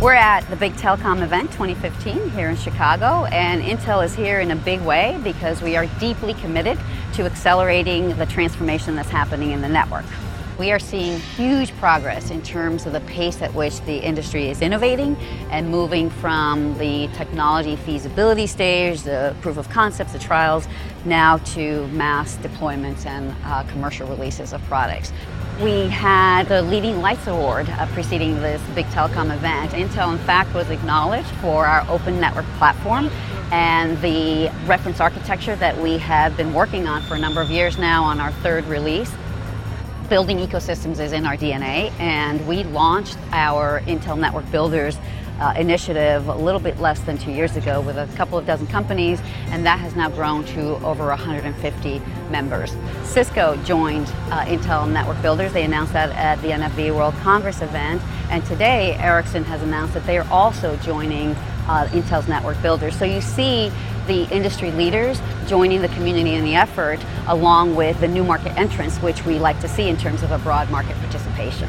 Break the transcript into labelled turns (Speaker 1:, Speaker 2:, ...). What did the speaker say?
Speaker 1: We're at the Big Telecom event 2015 here in Chicago, and Intel is here in a big way because we are deeply committed to accelerating the transformation that's happening in the network. We are seeing huge progress in terms of the pace at which the industry is innovating and moving from the technology feasibility stage, the proof of concepts, the trials, now to mass deployments and uh, commercial releases of products. We had the Leading Lights Award uh, preceding this big telecom event. Intel, in fact, was acknowledged for our open network platform and the reference architecture that we have been working on for a number of years now on our third release. Building ecosystems is in our DNA, and we launched our Intel Network Builders uh, initiative a little bit less than two years ago with a couple of dozen companies, and that has now grown to over 150 members. Cisco joined uh, Intel Network Builders. They announced that at the NFV World Congress event, and today Ericsson has announced that they are also joining uh, Intel's Network Builders. So you see the industry leaders joining the community in the effort, along with the new market entrants, which we like to see in terms of a broad market participation.